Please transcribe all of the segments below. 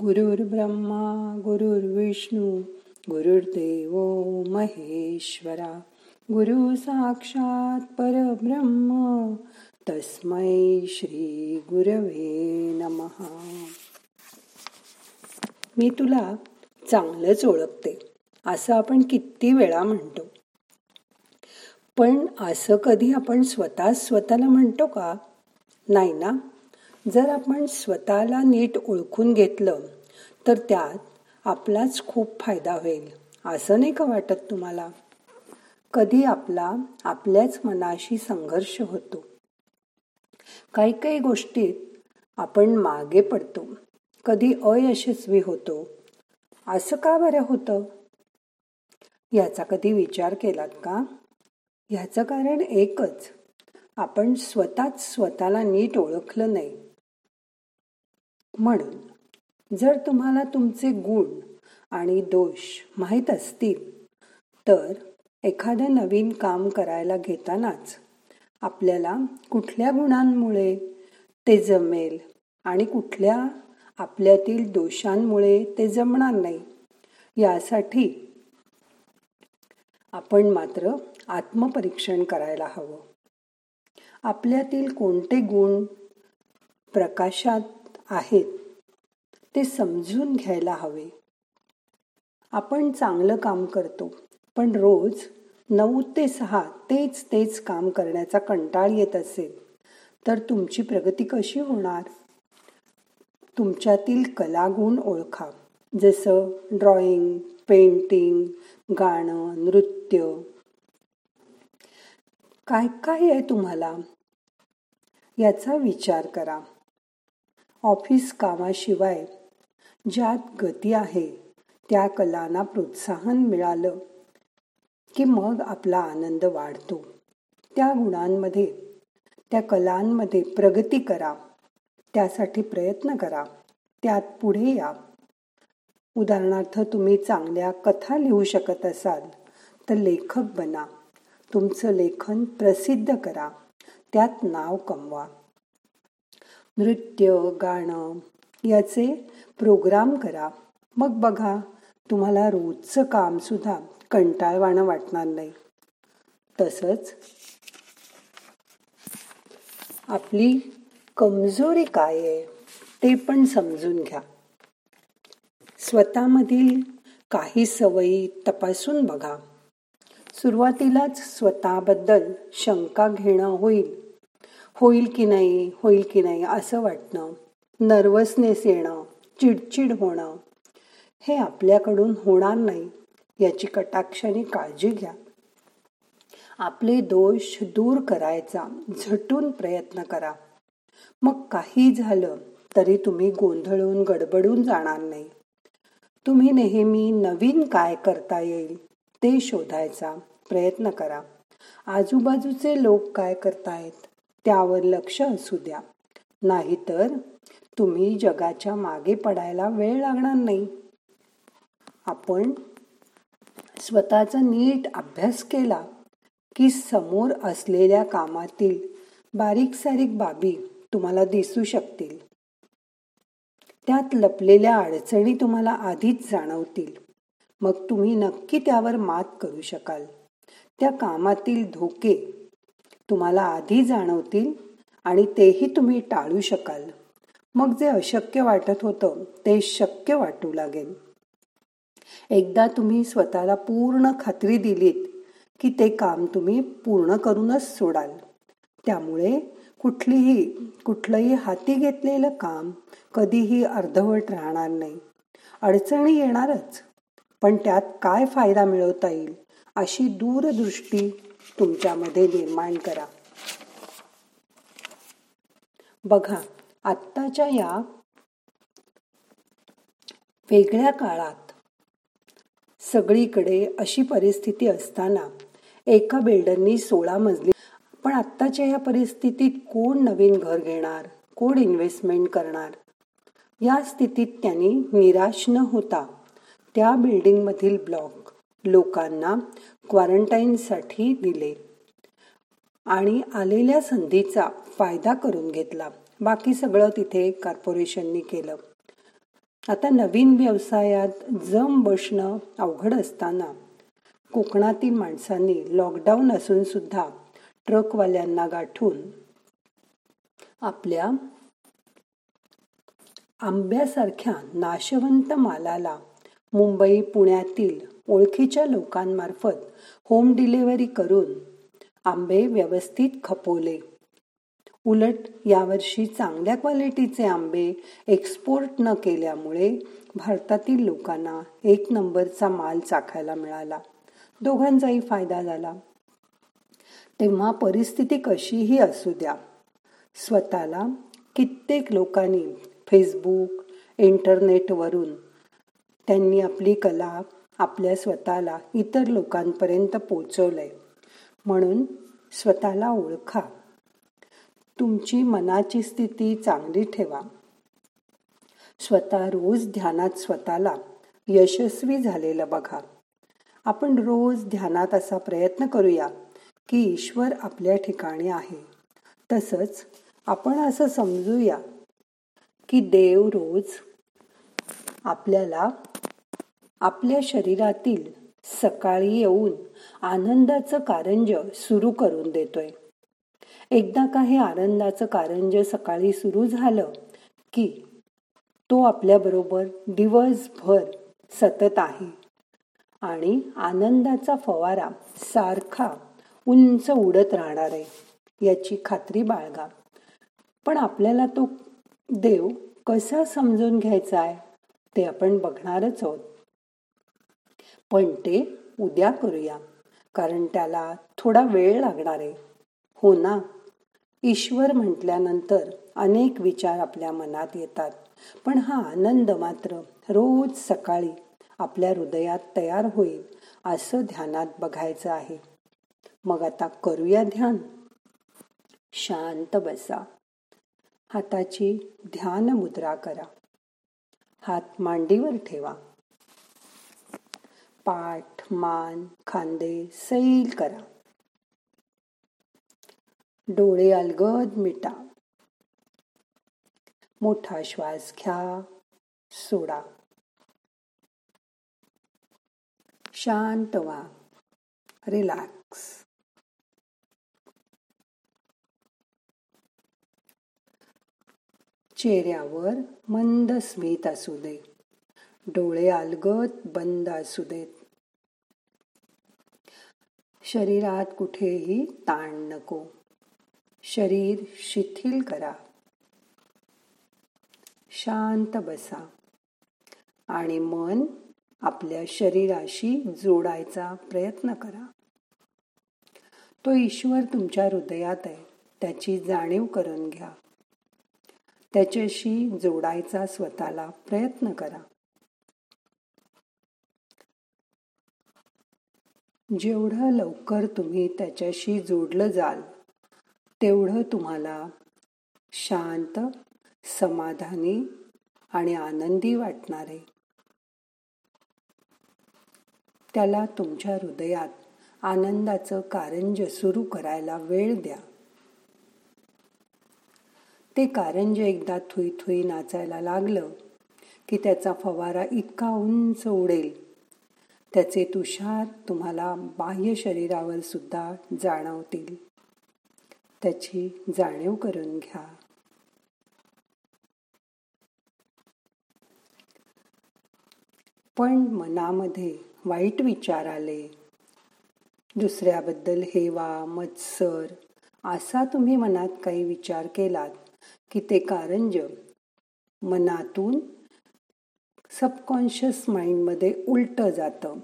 गुरुर्ब्रह्मा गुरुर्विष्णू गुरुर्देव महेश्वरा गुरु साक्षात परब्रह्म तस्मै श्री गुरवे नमहा मी तुला चांगलंच ओळखते असं आपण किती वेळा म्हणतो. पण असं कधी आपण स्वतः स्वतःला म्हणतो का? नाही ना? जर आपण स्वतःला नीट ओळखून घेतलं तर त्यात आपलाच खूप फायदा होईल. असं नाही का वाटत तुम्हाला? कधी आपला आपल्याच मनाशी संघर्ष होतो. काही काही गोष्टीत आपण मागे पडतो. कधी अयशस्वी होतो. असं का बरं होतं? याचा कधी विचार केलात का? ह्याचं कारण एकच आपण स्वतःच स्वतःला नीट ओळखलं नाही. म्हणून जर तुम्हाला तुमचे गुण आणि दोष माहीत असतील तर एखादं नवीन काम करायला घेतानाच आपल्याला कुठल्या गुणांमुळे ते जमेल आणि कुठल्या आपल्यातील दोषांमुळे ते जमणार नाही यासाठी आपण मात्र आत्मपरीक्षण करायला हवं. आपल्यातील कोणते गुण प्रकाशात आहेत. ते समजून घ्यायला हवे. आपण चांगलं काम करतो पण रोज नऊ ते सहा तेच तेच काम करण्याचा कंटाळ येत असेल तर तुमची प्रगती कशी होणार? तुमच्यातील कलागुण ओळखा जसं ड्रॉइंग पेंटिंग गाणं नृत्य. काय काय आहे तुम्हाला? याचा विचार करा. ऑफिस कामाशिवाय ज्यात गती आहे त्या कलांना प्रोत्साहन मिळालं की मग आपला आनंद वाढतो. त्या गुणांमध्ये त्या कलांमध्ये प्रगती करा. त्यासाठी प्रयत्न करा. त्यात पुढे या. उदाहरणार्थ तुम्ही चांगल्या कथा लिहू शकत असाल तर लेखक बना. तुमचं लेखन प्रसिद्ध करा. त्यात नाव कमवा. नृत्य गाणं याचे प्रोग्राम करा. मग बघा तुम्हाला रोजचं काम सुद्धा कंटाळवाणं वाटणार नाही. तसंच आपली कमजोरी काय आहे ते पण समजून घ्या. स्वतःमधील काही सवयी तपासून बघा. सुरुवातीलाच स्वतःबद्दल शंका घेणं होईल. होईल की नाही होईल की नाही असं वाटणं नर्वसनेस येणं चिडचिड होणं हे आपल्याकडून होणार नाही याची कटाक्षाने काळजी घ्या. आपले दोष दूर करायचा झटून प्रयत्न करा. मग काही झालं तरी तुम्ही गोंधळून गडबडून जाणार नाही. तुम्ही नेहमी नवीन काय करता येईल ते शोधायचा प्रयत्न करा. आजूबाजूचे लोक काय करतायत? त्यावर लक्ष असू द्या. नाहीतर तुम्ही जगाच्या मागे पडायला वेळ लागणार नाही. आपण स्वतःचा नीट अभ्यास केला की समोर असलेल्या कामातील बारीक सारीक बाबी तुम्हाला दिसू शकतील. त्यात लपलेल्या अडचणी तुम्हाला आधीच जाणवतील. मग तुम्ही नक्की त्यावर मात करू शकाल. त्या कामातील धोके तुम्हाला आधी जाणवतील आणि तेही तुम्ही टाळू शकाल. मग जे अशक्य वाटत होतं ते शक्य वाटू लागेल. एकदा तुम्ही स्वतःला पूर्ण खात्री दिलीत की ते काम तुम्ही पूर्ण करूनच सोडाल. त्यामुळे कुठलीही कुठलंही हाती घेतलेलं काम कधीही अर्धवट राहणार नाही. अडचणी येणारच. पण त्यात काय फायदा मिळवता येईल अशी दूरदृष्टी तुमच्यामध्ये निर्माण करा. बघा आत्ताच्या या वेगळ्या काळात सगळीकडे अशी परिस्थिती असताना एका बिल्डरनी सोळा मजली पण आत्ताच्या या परिस्थितीत कोण नवीन घर घेणार? कोण इन्व्हेस्टमेंट करणार? या स्थितीत त्यांनी निराश न होता त्या बिल्डिंगमधील ब्लॉक लोकांना क्वारंटाईनसाठी दिले. आणि आलेल्या संधीचा फायदा करून घेतला. बाकी सगळं तिथे कॉर्पोरेशननी केलं. आता नवीन व्यवसायात जम बसणं अवघड असताना कोकणातील माणसांनी लॉकडाऊन असून सुद्धा ट्रकवाल्यांना गाठून आपल्या आंब्यासारख्या नाशवंत मालाला मुंबई पुण्यातील ओळखीच्या लोकांमार्फत होम डिलिव्हरी करून आंबे व्यवस्थित खपवले. उलट यावर्षी चांगल्या क्वालिटीचे आंबे एक्सपोर्ट न केल्यामुळे भारतातील लोकांना एक नंबरचा माल चाखायला मिळाला. दोघांचाही फायदा झाला. तेव्हा परिस्थिती कशीही असू द्या. स्वतःला कित्येक लोकांनी फेसबुक इंटरनेटवरून त्यांनी आपली कला आपल्या स्वतःला इतर लोकांपर्यंत पोचवलंय. म्हणून स्वतःला ओळखा. तुमची मनाची स्थिती चांगली ठेवा. स्वतः रोज ध्यानात स्वतःला यशस्वी झालेलं बघा. आपण रोज ध्यानात असा प्रयत्न करूया की ईश्वर आपल्या ठिकाणी आहे. तसंच आपण असं समजूया की देव रोज आपल्याला आपल्या शरीरातील सकाळी येऊन आनंदाचं कारंज सुरू करून देतोय. एकदा का हे आनंदाचं कारंज सकाळी सुरू झालं की तो आपल्याबरोबर दिवसभर सतत आहे आणि आनंदाचा फवारा सारखा उंच उडत राहणार आहे याची खात्री बाळगा. पण आपल्याला तो देव कसा समजून घ्यायचा आहे ते आपण बघणारच आहोत. पण ते उद्या करूया. कारण त्याला थोडा वेळ लागणार आहे. हो ना? ईश्वर म्हटल्यानंतर अनेक विचार आपल्या मनात येतात. पण हा आनंद मात्र रोज सकाळी आपल्या हृदयात तयार होईल असं ध्यानात बघायचं आहे. मग आता करूया ध्यान. शांत बसा. हाताची ध्यान मुद्रा करा. हात मांडीवर ठेवा. पाठ मान खांदे सैल करा. डोळे अलगद मिटा. मोठा श्वास घ्या सोडा. शांत व्हा रिलॅक्स. चेहऱ्यावर मंद स्मित असू दे. डोळे अलगत बंद असू देत. शरीरात कुठेही ताण नको. शरीर शिथिल करा. शांत बसा. आणि मन आपल्या शरीराशी जोडायचा प्रयत्न करा. तो ईश्वर तुमच्या हृदयात आहे. त्याची जाणीव करून घ्या. त्याच्याशी जोडायचा स्वतःला प्रयत्न करा. जेवढं लवकर तुम्ही त्याच्याशी जोडलं जाल तेवढं तुम्हाला शांत समाधानी आणि आनंदी वाटणारे. त्याला तुमच्या हृदयात आनंदाचं कारंज सुरू करायला वेळ द्या. ते कारंज एकदा थुई थुई नाचायला लागलं की त्याचा फवारा इतका उंच उडेल त्याचे तुषार तुम्हाला बाह्य शरीरावर सुद्धा जाणवतील. त्याची जाणीव करून घ्या. पण मनामध्ये वाईट विचार आले. दुसऱ्याबद्दल हेवा मत्सर असा तुम्ही मनात काही विचार केलात की ते कारंज मनातून सबकॉन्शियस माइंडमध्ये उलटं जातं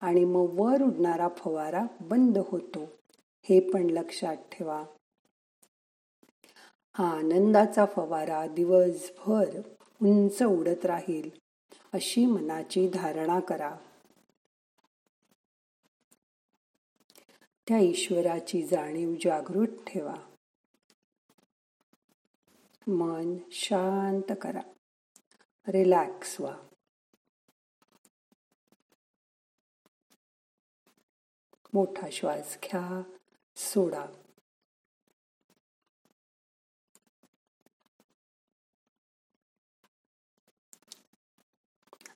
आणि मग वर उडणारा फवारा बंद होतो. हे पण लक्षात ठेवा. हा आनंदाचा फवारा दिवसभर उंच उडत राहील अशी मनाची धारणा करा. त्या ईश्वराची जाणीव जागृत ठेवा. मन शांत करा. रिलॅक्स व्हा मोठा श्वास घ्या सोडा.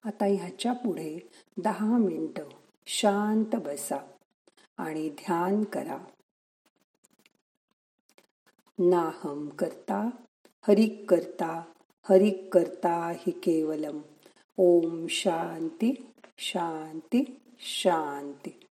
आता ह्याच्या पुढे दहा मिनटं शांत बसा आणि ध्यान करा. नाहम करता हरिक करता हरि करता हि केवलम. ओम शांती शांती शांती.